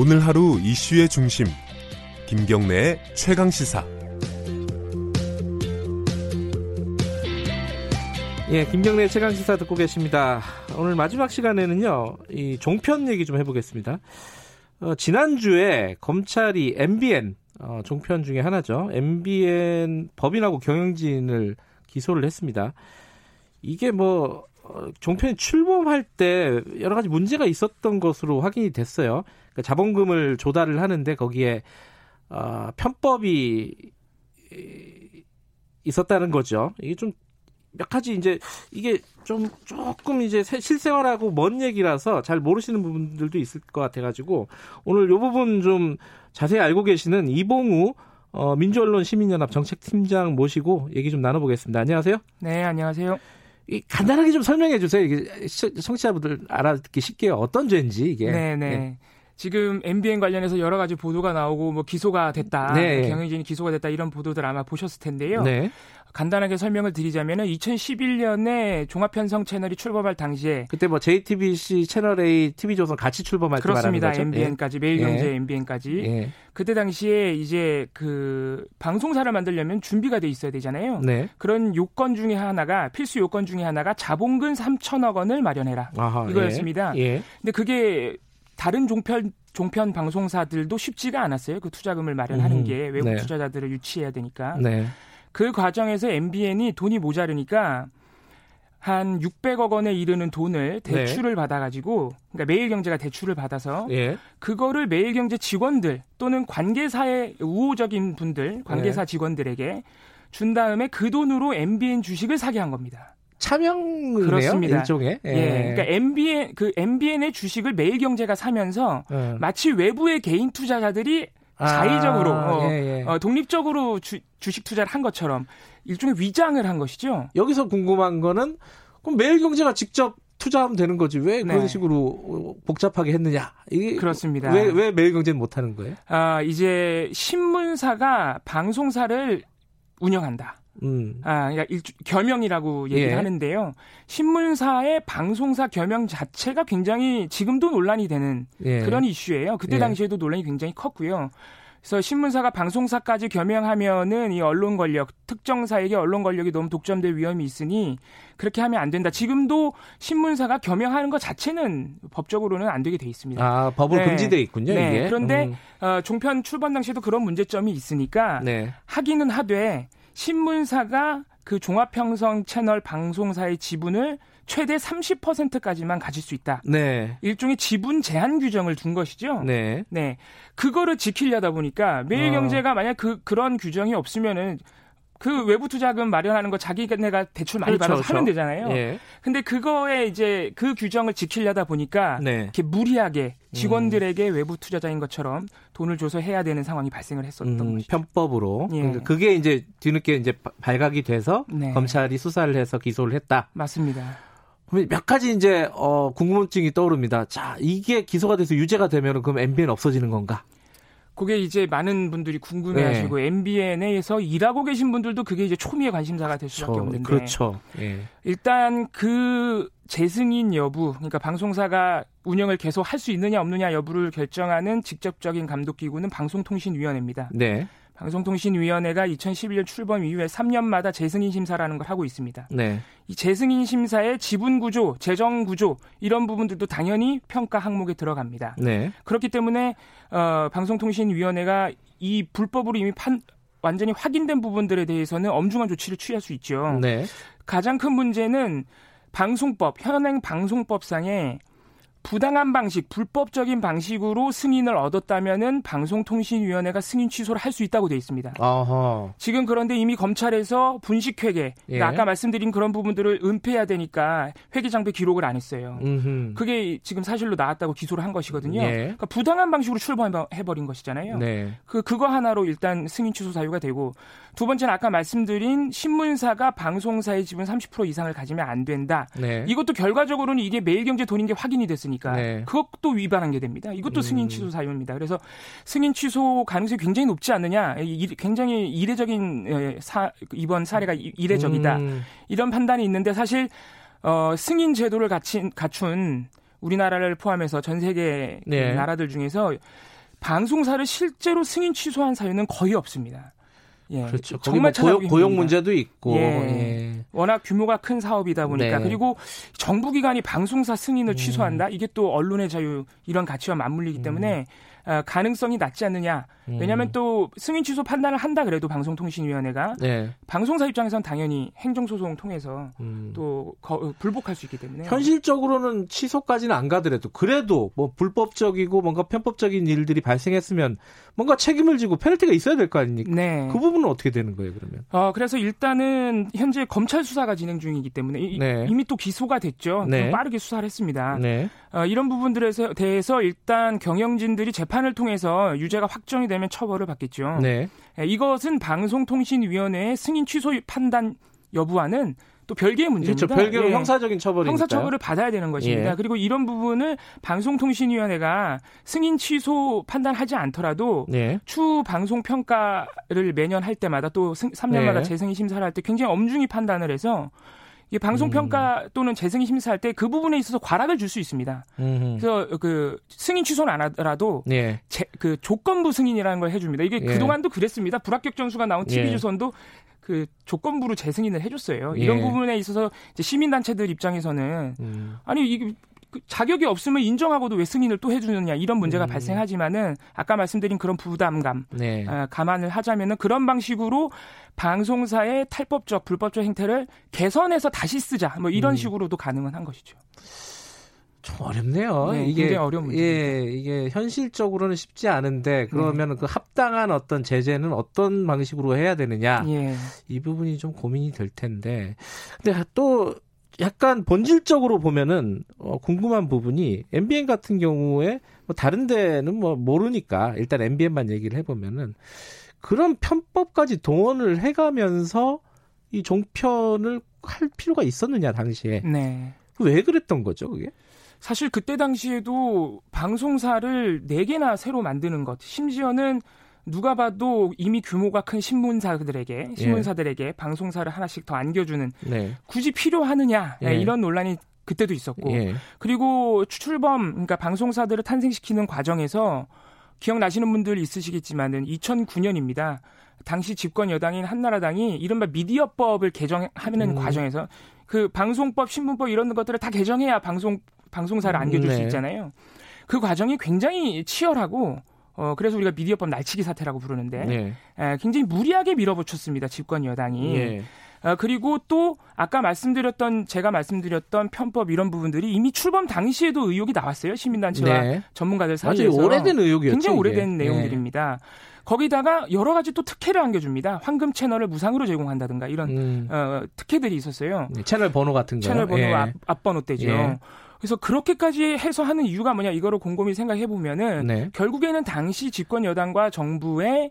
오늘 하루 이슈의 중심 김경래의 최강 시사. 예, 김경래 최강 시사 듣고 계십니다. 오늘 마지막 시간에는요, 이 종편 얘기 좀 해보겠습니다. 어, 지난주에 검찰이 MBN 어, 종편 중에 하나죠. MBN 법인하고 경영진을 기소를 했습니다. 이게 뭐 어, 종편이 출범할 때 여러 가지 문제가 있었던 것으로 확인이 됐어요. 그러니까 자본금을 조달을 하는데 거기에 어, 편법이 있었다는 거죠. 이게 좀 몇 가지 이제 이게 좀 조금 이제 실생활하고 먼 얘기라서 잘 모르시는 부분들도 있을 것 같아가지고 오늘 요 부분 좀 자세히 알고 계시는 이봉우 어, 민주언론 시민연합 정책팀장 모시고 얘기 좀 나눠보겠습니다. 안녕하세요. 네, 안녕하세요. 이 간단하게 좀 설명해 주세요. 이게 청취자분들 알아듣기 쉽게 어떤 죄인지 이게. 네, 네. 네. 지금 MBN 관련해서 여러 가지 보도가 나오고 뭐 기소가 됐다, 네. 경영진이 기소가 됐다 이런 보도들 아마 보셨을 텐데요. 네. 간단하게 설명을 드리자면은 2011년에 종합편성 채널이 출범할 당시에 그때 뭐 JTBC 채널 A, TV조선 같이 출범할 때 말하는 거죠. MBN까지 매일경제 예. MBN까지 예. 그때 당시에 이제 그 방송사를 만들려면 준비가 돼 있어야 되잖아요. 네. 그런 요건 중에 하나가 필수 요건 중에 하나가 자본금 3천억 원을 마련해라 아하, 이거였습니다. 예. 예. 근데 그게 다른 종편 종편 방송사들도 쉽지가 않았어요. 그 투자금을 마련하는 음, 게 외국 네. 투자자들을 유치해야 되니까. 네. 그 과정에서 MBN이 돈이 모자르니까 한 600억 원에 이르는 돈을 네. 대출을 네. 받아가지고 그러니까 매일경제가 대출을 받아서 예. 그거를 매일경제 직원들 또는 관계사의 우호적인 분들 관계사 네. 직원들에게 준 다음에 그 돈으로 MBN 주식을 사게 한 겁니다. 차명이네요. 그렇습니다. 일종의. 예. 예. 그러니까 MBN 그 MBN의 주식을 매일경제가 사면서 예. 마치 외부의 개인 투자자들이 아, 자의적으로 어, 예, 예. 어, 독립적으로 주, 주식 투자를 한 것처럼 일종의 위장을 한 것이죠. 여기서 궁금한 거는 그럼 매일경제가 직접 투자하면 되는 거지 왜 그런 네. 식으로 복잡하게 했느냐 이게 그렇습니다. 왜 왜 매일경제는 못 하는 거예요? 아 이제 신문사가 방송사를 운영한다. 음. 아, 그러니까 일주, 겸영이라고 얘기를 예. 하는데요. 신문사의 방송사 겸영 자체가 굉장히 지금도 논란이 되는 예. 그런 이슈예요. 그때 예. 당시에도 논란이 굉장히 컸고요. 그래서 신문사가 방송사까지 겸영하면은 이 언론 권력, 특정사에게 언론 권력이 너무 독점될 위험이 있으니 그렇게 하면 안 된다. 지금도 신문사가 겸영하는 것 자체는 법적으로는 안 되게 돼 있습니다. 아, 법으로 네. 금지돼 있군요, 네. 이게. 그런데 음. 어, 종편 출범 당시에도 그런 문제점이 있으니까 네. 하기는 하되 신문사가 그 종합형성 채널 방송사의 지분을 최대 30%까지만 가질 수 있다. 네. 일종의 지분 제한 규정을 둔 것이죠. 네. 네. 그거를 지키려다 보니까 매일경제가 어. 만약 그 그런 규정이 없으면은 그 외부 투자금 마련하는 거 자기네가 대출 많이 그렇죠, 받아서 그렇죠. 하면 되잖아요. 예. 근데 그거에 이제 그 규정을 지키려다 보니까 네. 이렇게 무리하게 직원들에게 음. 외부 투자자인 것처럼 돈을 줘서 해야 되는 상황이 발생을 했었던 음, 것이죠. 편법으로. 예. 그러니까 그게 이제 뒤늦게 이제 발각이 돼서 네. 검찰이 수사를 해서 기소를 했다. 맞습니다. 몇 가지 이제 어 궁금증이 떠오릅니다. 자, 이게 기소가 돼서 유죄가 되면 그럼 MBN 없어지는 건가? 그게 이제 많은 분들이 궁금해하시고 네. MBN에서 일하고 계신 분들도 그게 이제 초미의 관심사가 될 수밖에 그렇죠. 없는데. 그렇죠. 네. 일단 그 재승인 여부, 그러니까 방송사가 운영을 계속 할 수 있느냐 없느냐 여부를 결정하는 직접적인 감독 기구는 방송통신위원회입니다. 네. 방송통신위원회가 2011년 출범 이후에 3년마다 재승인 심사라는 걸 하고 있습니다. 네. 이 재승인 심사의 지분 구조, 재정 구조 이런 부분들도 당연히 평가 항목에 들어갑니다. 네. 그렇기 때문에 어, 방송통신위원회가 이 불법으로 이미 판 완전히 확인된 부분들에 대해서는 엄중한 조치를 취할 수 있죠. 네. 가장 큰 문제는 방송법 현행 방송법상에 부당한 방식, 불법적인 방식으로 승인을 얻었다면은 방송통신위원회가 승인 취소를 할 수 있다고 돼 있습니다. 어허. 지금 그런데 이미 검찰에서 분식회계, 그러니까 예. 아까 말씀드린 그런 부분들을 은폐해야 되니까 회계장부 기록을 안 했어요. 음흠. 그게 지금 사실로 나왔다고 기소를 한 것이거든요. 예. 그러니까 부당한 방식으로 출범해버린 것이잖아요. 네. 그 그거 하나로 일단 승인 취소 사유가 되고 두 번째는 아까 말씀드린 신문사가 방송사의 지분 30% 이상을 가지면 안 된다. 네. 이것도 결과적으로는 이게 매일경제 돈인 게 확인이 됐으니까. 있으니까 네. 그것도 위반한 게 됩니다. 이것도 승인 음. 취소 사유입니다. 그래서 승인 취소 가능성이 굉장히 높지 않느냐, 굉장히 이례적인 사, 이번 사례가 이례적이다. 음. 이런 판단이 있는데 사실 어, 승인 제도를 갖춘, 갖춘 우리나라를 포함해서 전 세계 네. 나라들 중에서 방송사를 실제로 승인 취소한 사유는 거의 없습니다. 예, 그렇죠. 정말 뭐 고용, 고용, 문제도 있고 예. 예. 워낙 규모가 큰 사업이다 보니까 네. 그리고 정부 기관이 방송사 승인을 음. 취소한다 이게 또 언론의 자유 이런 가치와 맞물리기 음. 때문에 어, 가능성이 낮지 않느냐. 음. 왜냐하면 또 승인 취소 판단을 한다 그래도 방송통신위원회가 네. 방송사 입장에선 당연히 행정소송 통해서 음. 또 거, 불복할 수 있기 때문에 현실적으로는 취소까지는 안 가더라도 그래도 뭐 불법적이고 뭔가 편법적인 일들이 발생했으면 뭔가 책임을 지고 페널티가 있어야 될 거 아닙니까? 네. 그 부분은 어떻게 되는 거예요 그러면? 어 그래서 일단은 현재 검찰 수사가 진행 중이기 때문에 네. 이미 또 기소가 됐죠. 네. 빠르게 수사를 했습니다. 네. 어, 이런 부분들에 대해서 일단 경영진들이 재판 을 통해서 유죄가 확정이 되면 처벌을 받겠죠. 네. 예, 이것은 방송통신위원회의 승인 취소 판단 여부와는 또 별개의 문제입니다. 그렇죠. 별개로 예. 형사적인 처벌이 형사 처벌을 받아야 되는 것입니다. 예. 그리고 이런 부분을 방송통신위원회가 승인 취소 판단하지 않더라도 예. 추 방송 평가를 매년 할 때마다 또 3년마다 재승인 심사를 할 때 굉장히 엄중히 판단을 해서 이 방송 평가 음. 또는 재승인 심사할 때 그 부분에 있어서 과락을 줄 수 있습니다. 음흠. 그래서 그 승인 취소는 안 하더라도 예. 제, 그 조건부 승인이라는 걸 해줍니다. 이게 예. 그동안도 그랬습니다. 불합격 전수가 나온 TV조선도 예. 그 조건부로 재승인을 해줬어요. 이런 예. 부분에 있어서 이제 시민단체들 입장에서는 음. 아니 이게 그 자격이 없으면 인정하고도 왜 승인을 또 해주느냐 이런 문제가 음. 발생하지만은 아까 말씀드린 그런 부담감 네. 어, 감안을 하자면은 그런 방식으로 방송사의 탈법적 불법적 행태를 개선해서 다시 쓰자 뭐 이런 음. 식으로도 가능은 한 것이죠. 좀 어렵네요. 네, 이게 어려운 문제. 예, 이게 현실적으로는 쉽지 않은데 그러면 네. 그 합당한 어떤 제재는 어떤 방식으로 해야 되느냐 예. 이 부분이 좀 고민이 될 텐데. 근데 또 약간 본질적으로 보면은 어, 궁금한 부분이 MBN 같은 경우에 뭐 다른 데는 뭐 모르니까 일단 MBN만 얘기를 해보면은 그런 편법까지 동원을 해가면서 이 종편을 할 필요가 있었느냐 당시에 네. 왜 그랬던 거죠 그게? 사실 그때 당시에도 방송사를 4개나 새로 만드는 것 심지어는 누가 봐도 이미 규모가 큰 신문사들에게 신문사들에게 예. 방송사를 하나씩 더 안겨주는 네. 굳이 필요하느냐 예. 이런 논란이 그때도 있었고 예. 그리고 출범 그러니까 방송사들을 탄생시키는 과정에서 기억나시는 분들 있으시겠지만은 2009년입니다. 당시 집권 여당인 한나라당이 이른바 미디어법을 개정하는 음. 과정에서 그 방송법, 신문법 이런 것들을 다 개정해야 방송 방송사를 안겨줄 네. 수 있잖아요. 그 과정이 굉장히 치열하고 어, 그래서 우리가 미디어법 날치기 사태라고 부르는데 네. 에, 굉장히 무리하게 밀어붙였습니다. 집권 여당이. 네. 어, 그리고 또 아까 말씀드렸던 제가 말씀드렸던 편법 이런 부분들이 이미 출범 당시에도 의혹이 나왔어요. 시민단체와 네. 전문가들 사이에서. 아주 오래된 의혹이었죠. 굉장히 오래된 네. 내용들입니다. 거기다가 여러 가지 또 특혜를 안겨줍니다. 황금 채널을 무상으로 제공한다든가 이런 음. 어, 특혜들이 있었어요. 네, 채널 번호 같은 거. 채널 번호 예. 앞, 앞번호 때죠. 예. 그래서 그렇게까지 해서 하는 이유가 뭐냐 이거를 곰곰이 생각해 보면은 네. 결국에는 당시 집권 여당과 정부의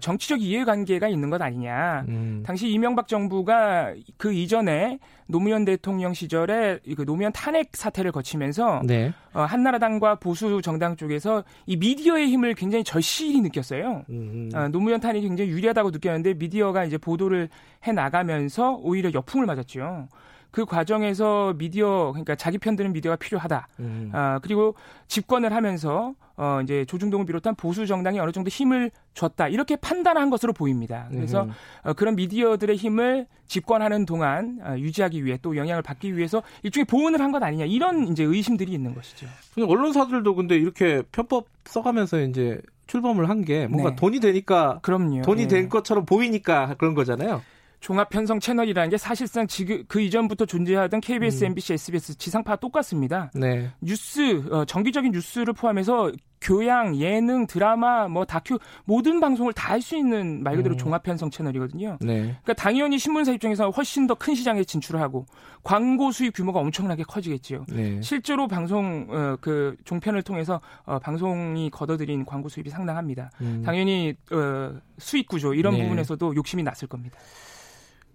정치적 이해관계가 있는 것 아니냐. 음. 당시 이명박 정부가 그 이전에 노무현 대통령 시절에 그 노무현 탄핵 사태를 거치면서 네. 어, 한나라당과 보수 정당 쪽에서 이 미디어의 힘을 굉장히 절실히 느꼈어요. 음. 어, 노무현 탄핵이 굉장히 유리하다고 느꼈는데 미디어가 이제 보도를 해 나가면서 오히려 역풍을 맞았죠. 그 과정에서 미디어 그러니까 자기 편드는 미디어가 필요하다. 음. 아, 그리고 집권을 하면서 어 이제 조중동을 비롯한 보수 정당이 어느 정도 힘을 줬다. 이렇게 판단한 것으로 보입니다. 그래서 음. 어, 그런 미디어들의 힘을 집권하는 동안 어, 유지하기 위해 또 영향을 받기 위해서 일종의 보온을 한 것 아니냐. 이런 이제 의심들이 있는 것이죠. 언론사들도 근데 이렇게 편법 써가면서 이제 출범을 한 게 뭔가 네. 돈이 되니까 그럼요. 돈이 네. 된 것처럼 보이니까 그런 거잖아요. 종합 편성 채널이라는 게 사실상 지금 그 이전부터 존재하던 KBS, 음. MBC, SBS 지상파 똑같습니다. 네. 뉴스 어, 정기적인 뉴스를 포함해서 교양, 예능, 드라마, 뭐 다큐 모든 방송을 다 할 수 있는 말 그대로 음. 종합 편성 채널이거든요. 네. 그러니까 당연히 신문사 입장에서 훨씬 더 큰 시장에 진출을 하고 광고 수입 규모가 엄청나게 커지겠지요. 네. 실제로 방송 어, 그 종편을 통해서 어, 방송이 걷어들인 광고 수입이 상당합니다. 음. 당연히 어, 수익 구조 이런 네. 부분에서도 욕심이 났을 겁니다.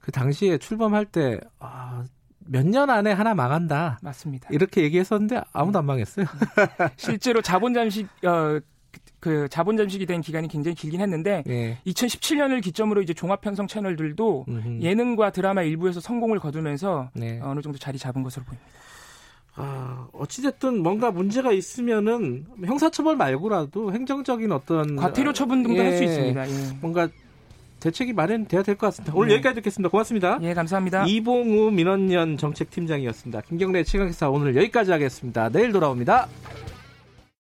그 당시에 출범할 때, 아, 몇년 안에 하나 망한다. 맞습니다. 이렇게 얘기했었는데 아무도 안 망했어요. 실제로 자본 잠식, 어, 그 자본 잠식이 된 기간이 굉장히 길긴 했는데 예. 2017년을 기점으로 이제 종합 편성 채널들도 음흠. 예능과 드라마 일부에서 성공을 거두면서 네. 어느 정도 자리 잡은 것으로 보입니다. 아, 어찌됐든 뭔가 문제가 있으면은 형사처벌 말고라도 행정적인 어떤 과태료 처분 등도 예, 할수 있습니다. 예. 뭔가 대책이 마련돼야 될 것 같습니다. 오늘 네. 여기까지 듣겠습니다. 고맙습니다. 예, 감사합니다. 이봉우 민원연 정책팀장이었습니다. 김경래 최강기사 오늘 여기까지 하겠습니다. 내일 돌아옵니다.